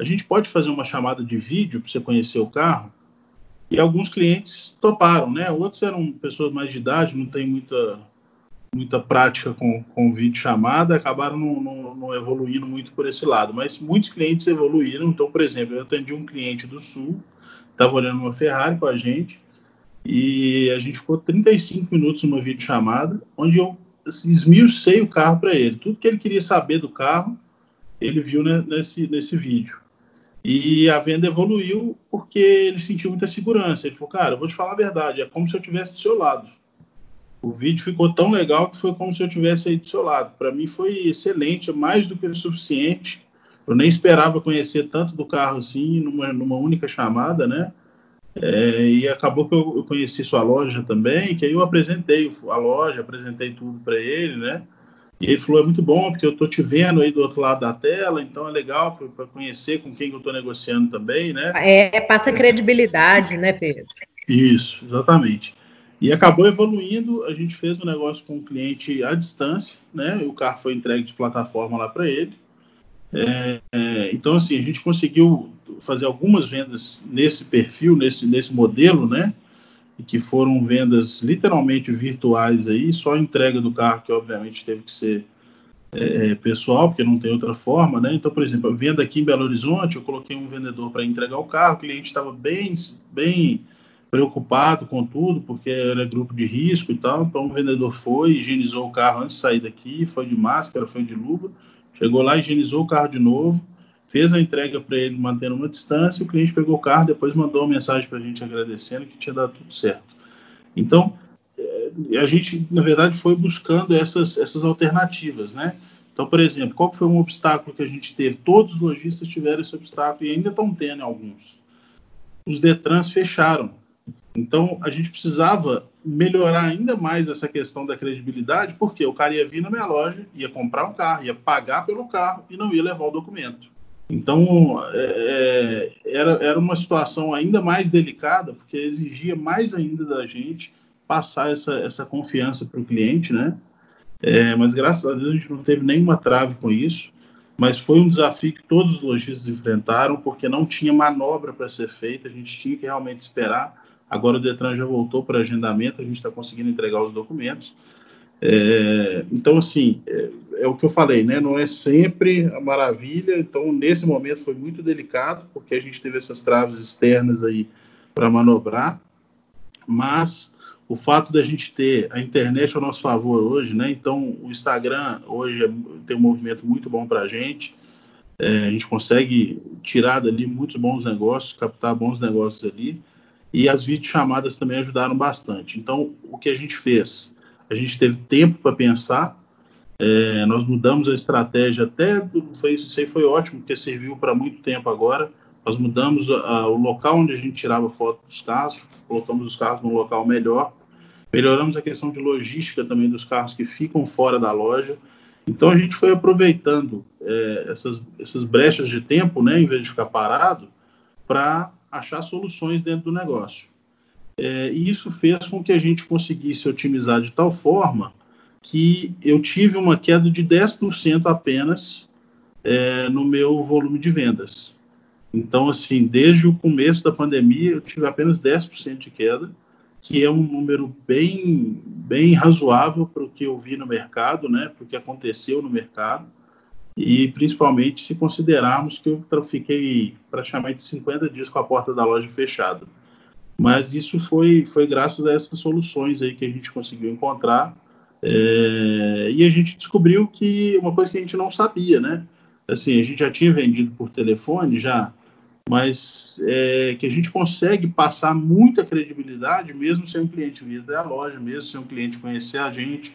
a gente pode fazer uma chamada de vídeo para você conhecer o carro? E alguns clientes toparam, né? Outros eram pessoas mais de idade, não tem muita muita prática com, com vídeo chamada, acabaram não, não, não, evoluindo muito por esse lado. Mas muitos clientes evoluíram. Então, por exemplo, eu atendi um cliente do Sul, estava olhando uma Ferrari com a gente, e a gente ficou 35 minutos numa videochamada, onde eu esmiucei o carro para ele. Tudo que ele queria saber do carro, ele viu nesse, nesse vídeo. E a venda evoluiu porque ele sentiu muita segurança. Ele falou, cara, eu vou te falar a verdade, é como se eu estivesse do seu lado. O vídeo ficou tão legal que foi como se eu estivesse aí do seu lado. Para mim foi excelente, mais do que o suficiente. Eu nem esperava conhecer tanto do carro assim, numa, numa única chamada, né? É, e acabou que eu, eu, conheci sua loja também, que aí eu apresentei a loja, apresentei tudo para ele, né? E ele falou: é muito bom, porque eu tô te vendo aí do outro lado da tela, então é legal para conhecer com quem eu estou negociando também, né? É, passa credibilidade, né, Pedro? Isso, exatamente. E acabou evoluindo, a gente fez um negócio com o cliente à distância, né? O carro foi entregue de plataforma lá para ele. É, é, então, assim, a gente conseguiu fazer algumas vendas nesse perfil, nesse, nesse modelo, né? Que foram vendas literalmente virtuais aí, só a entrega do carro, que obviamente teve que ser é, é pessoal, porque não tem outra forma, né? Então, por exemplo, a venda aqui em Belo Horizonte, eu coloquei um vendedor para entregar o carro, o cliente estava bem, bem preocupado com tudo, porque era grupo de risco e tal. Então o vendedor foi, higienizou o carro antes de sair daqui, foi de máscara, foi de luva, chegou lá, higienizou o carro de novo, fez a entrega para ele mantendo uma distância, o cliente pegou o carro, depois mandou uma mensagem para a gente agradecendo que tinha dado tudo certo. Então, é, a gente, na verdade, foi buscando essas, essas alternativas, né? Então, por exemplo, qual foi um obstáculo que a gente teve? Todos os lojistas tiveram esse obstáculo e ainda estão tendo alguns. Os Detrans fecharam. Então, a gente precisava melhorar ainda mais essa questão da credibilidade, porque o cara ia vir na minha loja, ia comprar um carro, ia pagar pelo carro e não ia levar o documento. Então, é, é era, era uma situação ainda mais delicada, porque exigia mais ainda da gente passar essa, essa confiança para o cliente, né? É, mas graças a Deus a gente não teve nenhuma trave com isso, mas foi um desafio que todos os lojistas enfrentaram, porque não tinha manobra para ser feita, a gente tinha que realmente esperar Agora o Detran já voltou para agendamento, a gente está conseguindo entregar os documentos. É, então, assim, é, é, o que eu falei, né? Não é sempre a maravilha. Então, nesse momento foi muito delicado, porque a gente teve essas traves externas aí para manobrar. Mas o fato da gente ter a internet ao nosso favor hoje, né? Então, o Instagram hoje é, tem um movimento muito bom para a gente. É, a gente consegue tirar dali muitos bons negócios, captar bons negócios ali e as videochamadas também ajudaram bastante. Então, o que a gente fez? A gente teve tempo para pensar, é, nós mudamos a estratégia até, foi, isso aí foi ótimo, porque serviu para muito tempo agora, nós mudamos a, o local onde a gente tirava foto dos carros, colocamos os carros num local melhor, melhoramos a questão de logística também dos carros que ficam fora da loja, então a gente foi aproveitando é, essas, essas brechas de tempo, né, em vez de ficar parado, para achar soluções dentro do negócio. É, e isso fez com que a gente conseguisse otimizar de tal forma que eu tive uma queda de 10% apenas é, no meu volume de vendas. Então, assim, desde o começo da pandemia, eu tive apenas 10% de queda, que é um número bem, bem razoável para o que eu vi no mercado, né, para o que aconteceu no mercado e principalmente se considerarmos que eu fiquei praticamente 50 dias com a porta da loja fechada. Mas isso foi, foi graças a essas soluções aí que a gente conseguiu encontrar. É, e a gente descobriu que uma coisa que a gente não sabia, né? Assim, a gente já tinha vendido por telefone, já, mas é, que a gente consegue passar muita credibilidade mesmo sem um cliente vir até a loja, mesmo sem um cliente conhecer a gente.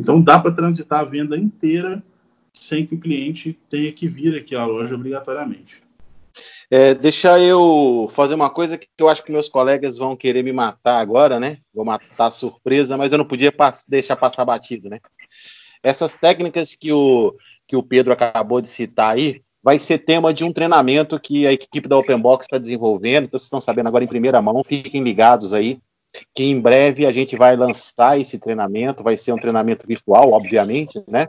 Então dá para transitar a venda inteira sem que o cliente tenha que vir aqui à loja obrigatoriamente. É, deixa eu fazer uma coisa que eu acho que meus colegas vão querer me matar agora, né? Vou matar a surpresa, mas eu não podia pass deixar passar batido, né? Essas técnicas que o, que o Pedro acabou de citar aí, vai ser tema de um treinamento que a equipe da Open Box está desenvolvendo. Então, vocês estão sabendo agora em primeira mão, fiquem ligados aí, que em breve a gente vai lançar esse treinamento. Vai ser um treinamento virtual, obviamente, né?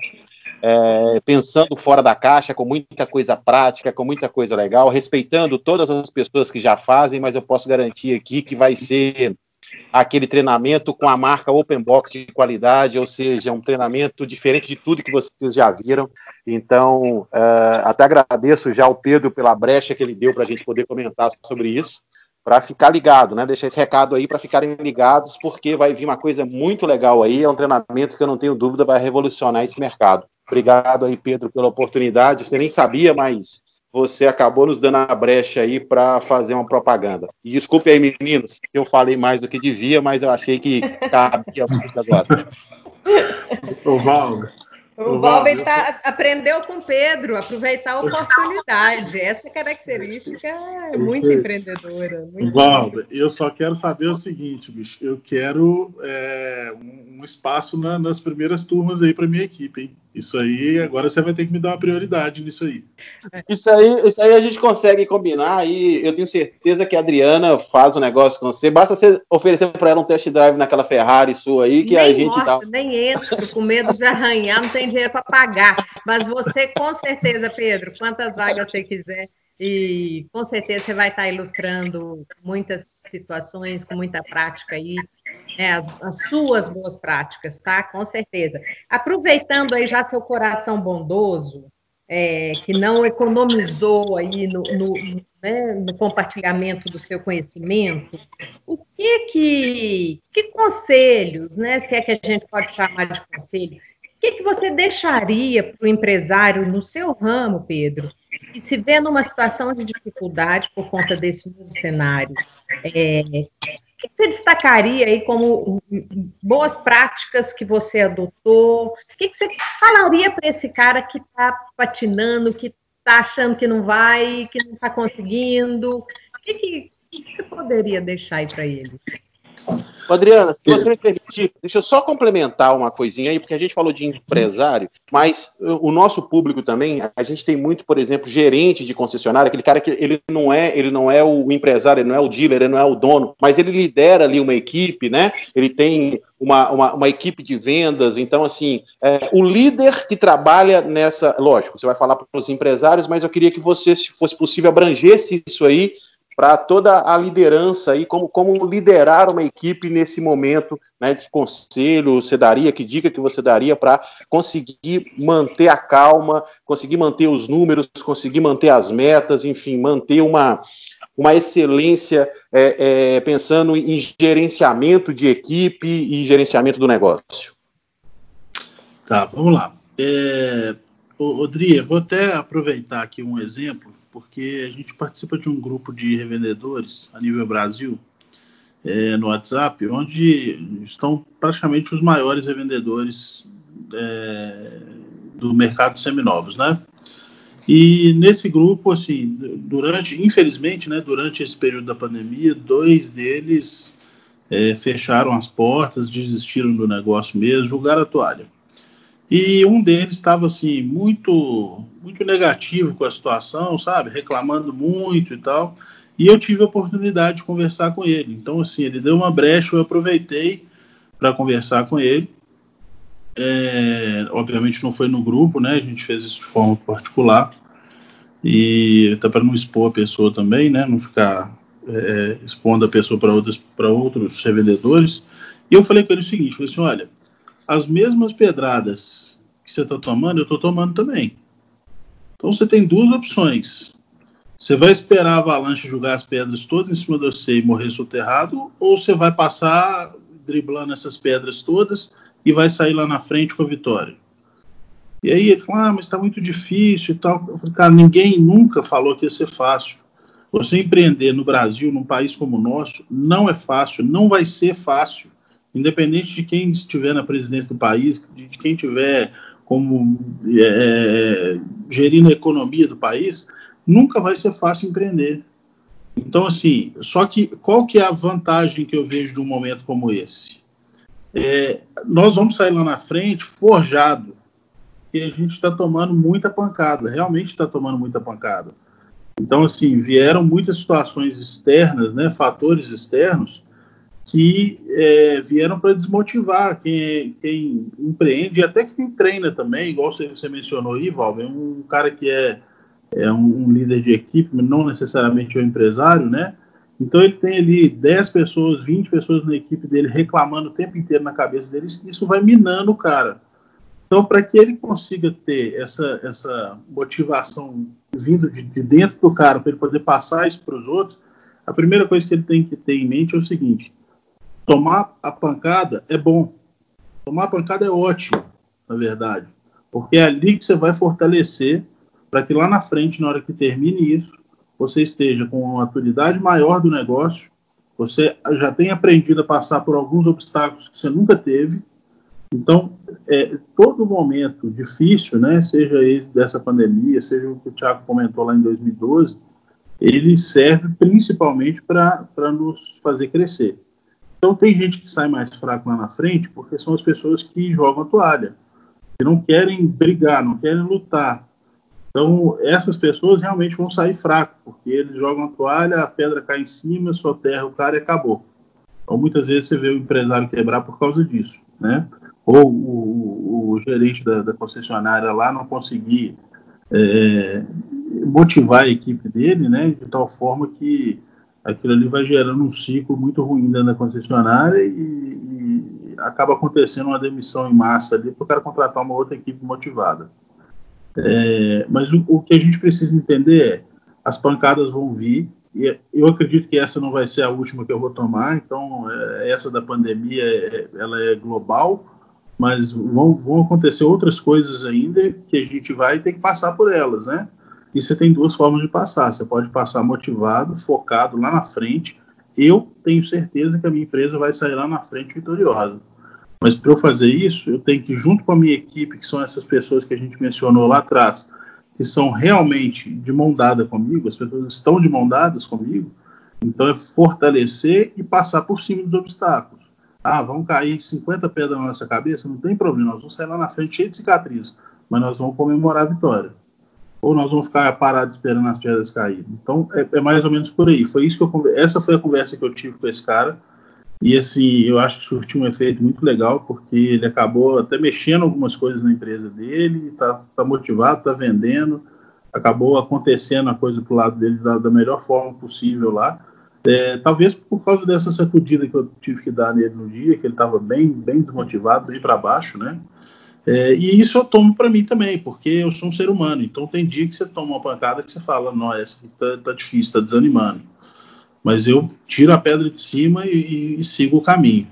É, pensando fora da caixa, com muita coisa prática, com muita coisa legal, respeitando todas as pessoas que já fazem, mas eu posso garantir aqui que vai ser aquele treinamento com a marca Open Box de qualidade, ou seja, um treinamento diferente de tudo que vocês já viram. Então, uh, até agradeço já ao Pedro pela brecha que ele deu para a gente poder comentar sobre isso, para ficar ligado, né? Deixar esse recado aí para ficarem ligados, porque vai vir uma coisa muito legal aí. É um treinamento que eu não tenho dúvida vai revolucionar esse mercado. Obrigado aí, Pedro, pela oportunidade. Você nem sabia, mas você acabou nos dando a brecha aí para fazer uma propaganda. E desculpe aí, meninos, eu falei mais do que devia, mas eu achei que cabia muito agora. Ô, Valdo, o Valber tá, aprendeu com Pedro, aproveitar a oportunidade. Essa característica é muito empreendedora. Muito Valber, eu só quero saber o seguinte, bicho. Eu quero é, um, um, espaço na, nas primeiras turmas aí para minha equipe, hein? Isso aí, agora você vai ter que me dar uma prioridade nisso aí. Isso aí, isso aí a gente consegue combinar e eu tenho certeza que a Adriana faz o um negócio com você. Basta você oferecer para ela um test drive naquela Ferrari sua aí que nem a gente dá. Nem entro com medo de arranhar, não tem dinheiro para pagar. Mas você, com certeza, Pedro, quantas vagas você quiser, e com certeza você vai estar ilustrando muitas situações com muita prática aí, né, as, as, suas boas práticas, tá? Com certeza. Aproveitando aí já seu coração bondoso, é, que não economizou aí no, no, né, no, compartilhamento do seu conhecimento, o que que, que conselhos, né, se é que a gente pode chamar de conselho, o que, que você deixaria para o empresário no seu ramo, Pedro, e se vê numa situação de dificuldade por conta desse novo cenário, é, o que você destacaria aí como boas práticas que você adotou? O que você falaria para esse cara que está patinando, que está achando que não vai, que não está conseguindo? O que, que, que você poderia deixar aí para ele? Adriana, se você me permitir, deixa eu só complementar uma coisinha aí, porque a gente falou de empresário, mas o nosso público também, a gente tem muito, por exemplo, gerente de concessionária, aquele cara que ele não é, ele não é o empresário, ele não é o dealer, ele não é o dono, mas ele lidera ali uma equipe, né? Ele tem uma, uma, uma equipe de vendas, então assim, é, o líder que trabalha nessa, lógico, você vai falar para os empresários, mas eu queria que você, se fosse possível, abrangesse isso aí para toda a liderança e como, como liderar uma equipe nesse momento né, de conselho, você daria, que dica que você daria para conseguir manter a calma, conseguir manter os números, conseguir manter as metas, enfim, manter uma, uma excelência é, é, pensando em gerenciamento de equipe e gerenciamento do negócio. Tá, vamos lá. É, Odri, eu vou até aproveitar aqui um exemplo porque a gente participa de um grupo de revendedores a nível Brasil, é, no WhatsApp, onde estão praticamente os maiores revendedores é, do mercado seminovos, né? E nesse grupo, assim, durante, infelizmente, né, durante esse período da pandemia, dois deles é, fecharam as portas, desistiram do negócio mesmo, julgaram a toalha. E um deles estava assim muito muito negativo com a situação, sabe, reclamando muito e tal. E eu tive a oportunidade de conversar com ele. Então assim, ele deu uma brecha, eu aproveitei para conversar com ele. É, obviamente não foi no grupo, né? A gente fez isso de forma particular e até para não expor a pessoa também, né? Não ficar é, expondo a pessoa para outros para outros revendedores. E eu falei com ele o seguinte, falei assim, olha, as mesmas pedradas que você está tomando, eu estou tomando também. Então você tem duas opções. Você vai esperar a avalanche jogar as pedras todas em cima de você e morrer soterrado, ou você vai passar driblando essas pedras todas e vai sair lá na frente com a vitória. E aí ele falou, ah, mas está muito difícil e tal. Eu falei, cara, ninguém nunca falou que ia ser fácil. Você empreender no Brasil, num país como o nosso, não é fácil, não vai ser fácil independente de quem estiver na presidência do país, de, quem tiver como é, gerindo a economia do país, nunca vai ser fácil empreender. Então, assim, só que qual que é a vantagem que eu vejo de um momento como esse? É, nós vamos sair lá na frente forjado, e a gente está tomando muita pancada, realmente está tomando muita pancada. Então, assim, vieram muitas situações externas, né, fatores externos, que é, vieram para desmotivar quem, quem empreende e até quem treina também, igual você, você mencionou aí, Valber, um cara que é, é um, um, líder de equipe, não necessariamente é um empresário, né? Então ele tem ali 10 pessoas, 20 pessoas na equipe dele reclamando o tempo inteiro na cabeça dele, isso vai minando o cara. Então, para que ele consiga ter essa, essa motivação vindo de, de dentro do cara, para ele poder passar isso para os outros, a primeira coisa que ele tem que ter em mente é o seguinte: tomar a pancada é bom. Tomar a pancada é ótimo, na verdade. Porque é ali que você vai fortalecer para que lá na frente, na hora que termine isso, você esteja com uma maturidade maior do negócio, você já tenha aprendido a passar por alguns obstáculos que você nunca teve. Então, é, todo momento difícil, né, seja esse dessa pandemia, seja o que o Tiago comentou lá em 2012, ele serve principalmente para nos fazer crescer. Então tem gente que sai mais fraco lá na frente porque são as pessoas que jogam a toalha, que não querem brigar, não querem lutar. Então essas pessoas realmente vão sair fraco, porque eles jogam a toalha, a pedra cai em cima, soterra o cara e acabou. Então muitas vezes você vê o empresário quebrar por causa disso, né? Ou o, o, o gerente da, da, concessionária lá não conseguir é, motivar a equipe dele, né? De tal forma que aquilo ali vai gerando um ciclo muito ruim dentro da concessionária e, e acaba acontecendo uma demissão em massa ali para o cara contratar uma outra equipe motivada. É, mas o, o, que a gente precisa entender é as pancadas vão vir e eu acredito que essa não vai ser a última que eu vou tomar então é, essa da pandemia é, ela é global mas vão, vão acontecer outras coisas ainda que a gente vai ter que passar por elas né e você tem duas formas de passar. Você pode passar motivado, focado lá na frente. Eu tenho certeza que a minha empresa vai sair lá na frente vitoriosa. Mas para eu fazer isso, eu tenho que, junto com a minha equipe, que são essas pessoas que a gente mencionou lá atrás, que são realmente de mão dada comigo, as pessoas estão de mão dadas comigo, então é fortalecer e passar por cima dos obstáculos. Ah, vão cair 50 pedras na nossa cabeça? Não tem problema, nós vamos sair lá na frente cheio de cicatrizes, mas nós vamos comemorar a vitória ou nós vamos ficar parados esperando as pedras caírem. Então, é, é, mais ou menos por aí. Foi isso que eu essa foi a conversa que eu tive com esse cara. E assim, eu acho que surtiu um efeito muito legal, porque ele acabou até mexendo algumas coisas na empresa dele, está tá motivado, está vendendo, acabou acontecendo a coisa pro lado dele da, da melhor forma possível lá. É, talvez por causa dessa sacudida que eu tive que dar nele no dia, que ele estava bem, bem desmotivado, bem para baixo, né? É, e isso eu tomo para mim também, porque eu sou um ser humano. Então tem dia que você toma uma pancada que você fala, não, essa tá, tá difícil, tá desanimando. Mas eu tiro a pedra de cima e, e, sigo o caminho.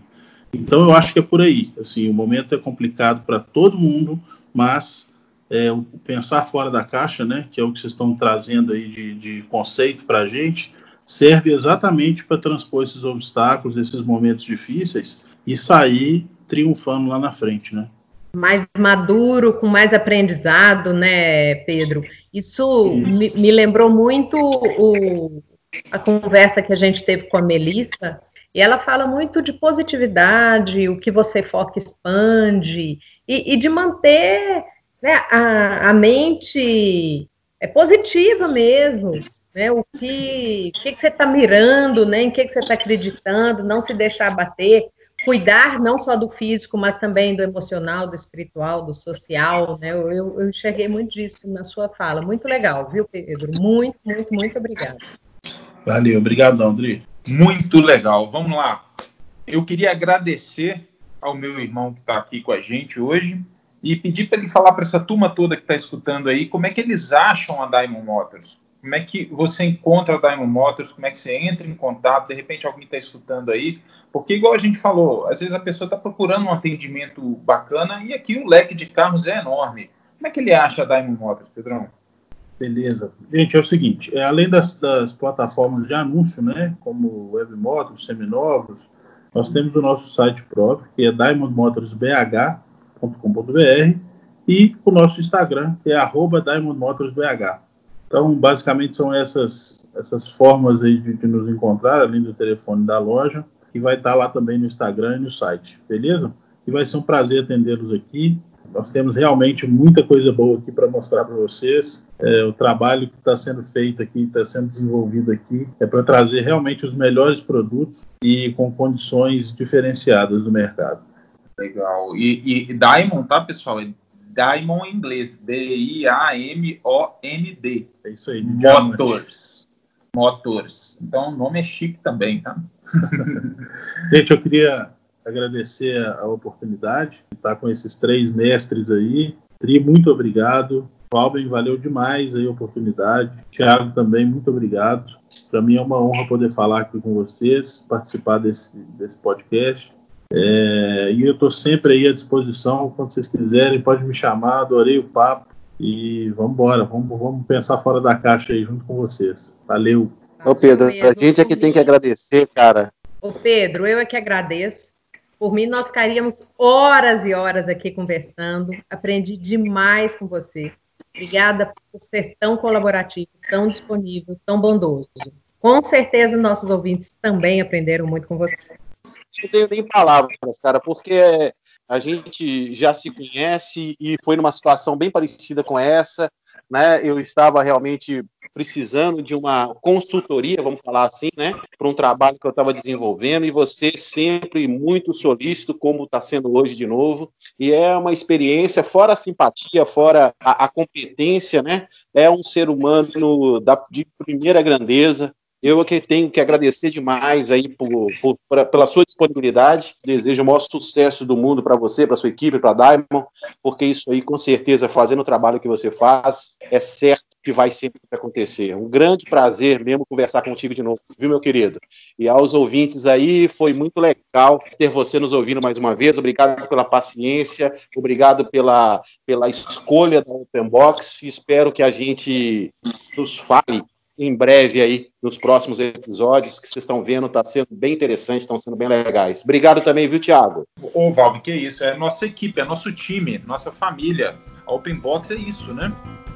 Então eu acho que é por aí. Assim, o momento é complicado para todo mundo, mas é, pensar fora da caixa, né, que é o que vocês estão trazendo aí de, de conceito para a gente, serve exatamente para transpor esses obstáculos, esses momentos difíceis e sair triunfando lá na frente, né? Mais maduro, com mais aprendizado, né, Pedro? Isso me, me lembrou muito o, a conversa que a gente teve com a Melissa, e ela fala muito de positividade, o que você foca expande, e, e de manter né, a, a mente é positiva mesmo, né? O que, que, que você está mirando, né? Em que, que você está acreditando, não se deixar bater cuidar não só do físico, mas também do emocional, do espiritual, do social, né? Eu, eu, enxerguei muito disso na sua fala. Muito legal, viu, Pedro? Muito, muito, muito obrigado. Valeu, obrigado, André. Muito legal. Vamos lá. Eu queria agradecer ao meu irmão que está aqui com a gente hoje e pedir para ele falar para essa turma toda que está escutando aí como é que eles acham a Diamond Motors. Como é que você encontra a Diamond Motors? Como é que você entra em contato? De repente alguém está escutando aí porque, igual a gente falou, às vezes a pessoa está procurando um atendimento bacana e aqui o leque de carros é enorme. Como é que ele acha a Diamond Motors, Pedrão? Beleza. Gente, é o seguinte, é, além das, das plataformas de anúncio, né, como Webmotors, Seminovos, nós temos o nosso site próprio, que é diamondmotorsbh.com.br, e o nosso Instagram, que é arroba Diamond Motors BH. Então, basicamente, são essas, essas formas aí de, de nos encontrar, além do telefone da loja, que vai estar lá também no Instagram e no site, beleza? E vai ser um prazer atendê-los aqui. Nós temos realmente muita coisa boa aqui para mostrar para vocês. É, o trabalho que está sendo feito aqui, está sendo desenvolvido aqui, é para trazer realmente os melhores produtos e com condições diferenciadas do mercado. Legal. E, e Diamond, tá, pessoal? Diamond em inglês. D-I-A-M-O-N-D. É isso aí. Motors. Motors. Então, o nome é chique também, tá? Gente, eu queria agradecer a oportunidade de estar com esses três mestres aí. Tri, muito obrigado. Valben, valeu demais aí a oportunidade. Thiago também, muito obrigado. Para mim é uma honra poder falar aqui com vocês, participar desse, desse podcast. É, e eu estou sempre aí à disposição, quando vocês quiserem, pode me chamar, adorei o papo. E vamos embora, vamos, vamos pensar fora da caixa aí junto com vocês. Valeu. Ô Pedro, a gente é que tem que agradecer, cara. Ô Pedro, eu é que agradeço. Por mim, nós ficaríamos horas e horas aqui conversando. Aprendi demais com você. Obrigada por ser tão colaborativo, tão disponível, tão bondoso. Com certeza, nossos ouvintes também aprenderam muito com você não tenho nem palavras, cara, porque a gente já se conhece e foi numa situação bem parecida com essa, né? Eu estava realmente precisando de uma consultoria, vamos falar assim, né, para um trabalho que eu estava desenvolvendo e você sempre muito solícito, como está sendo hoje de novo, e é uma experiência, fora a simpatia, fora a, a competência, né, é um ser humano da, de primeira grandeza, eu que tenho que agradecer demais aí por, por, por, pela sua disponibilidade. Desejo o maior sucesso do mundo para você, para sua equipe, para a Diamond, porque isso aí, com certeza, fazendo o trabalho que você faz, é certo que vai sempre acontecer. Um grande prazer mesmo conversar contigo de novo, viu, meu querido? E aos ouvintes aí, foi muito legal ter você nos ouvindo mais uma vez. Obrigado pela paciência, obrigado pela, pela escolha da Open Box. Espero que a gente nos fale em breve aí nos próximos episódios que vocês estão vendo, está sendo bem interessante, estão sendo bem legais. Obrigado também, viu, Thiago? Ô, Valve, que isso, é nossa equipe, é nosso time, nossa família. A Open Box é isso, né?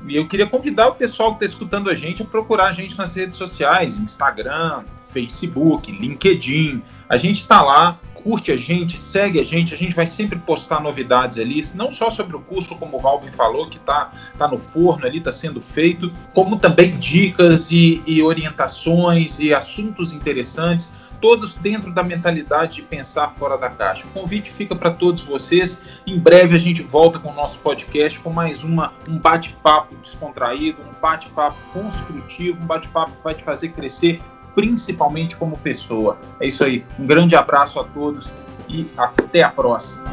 E eu queria convidar o pessoal que está escutando a gente a procurar a gente nas redes sociais, Instagram, Facebook, LinkedIn. A gente está lá, curte a gente, segue a gente, a gente vai sempre postar novidades ali, não só sobre o curso, como o Valvin falou, que está tá no forno ali, está sendo feito, como também dicas e, e orientações e assuntos interessantes todos dentro da mentalidade de pensar fora da caixa. O convite fica para todos vocês. Em breve a gente volta com o nosso podcast com mais uma, um bate-papo descontraído, um bate-papo construtivo, um bate-papo que vai te fazer crescer principalmente como pessoa. É isso aí. Um grande abraço a todos e até a próxima.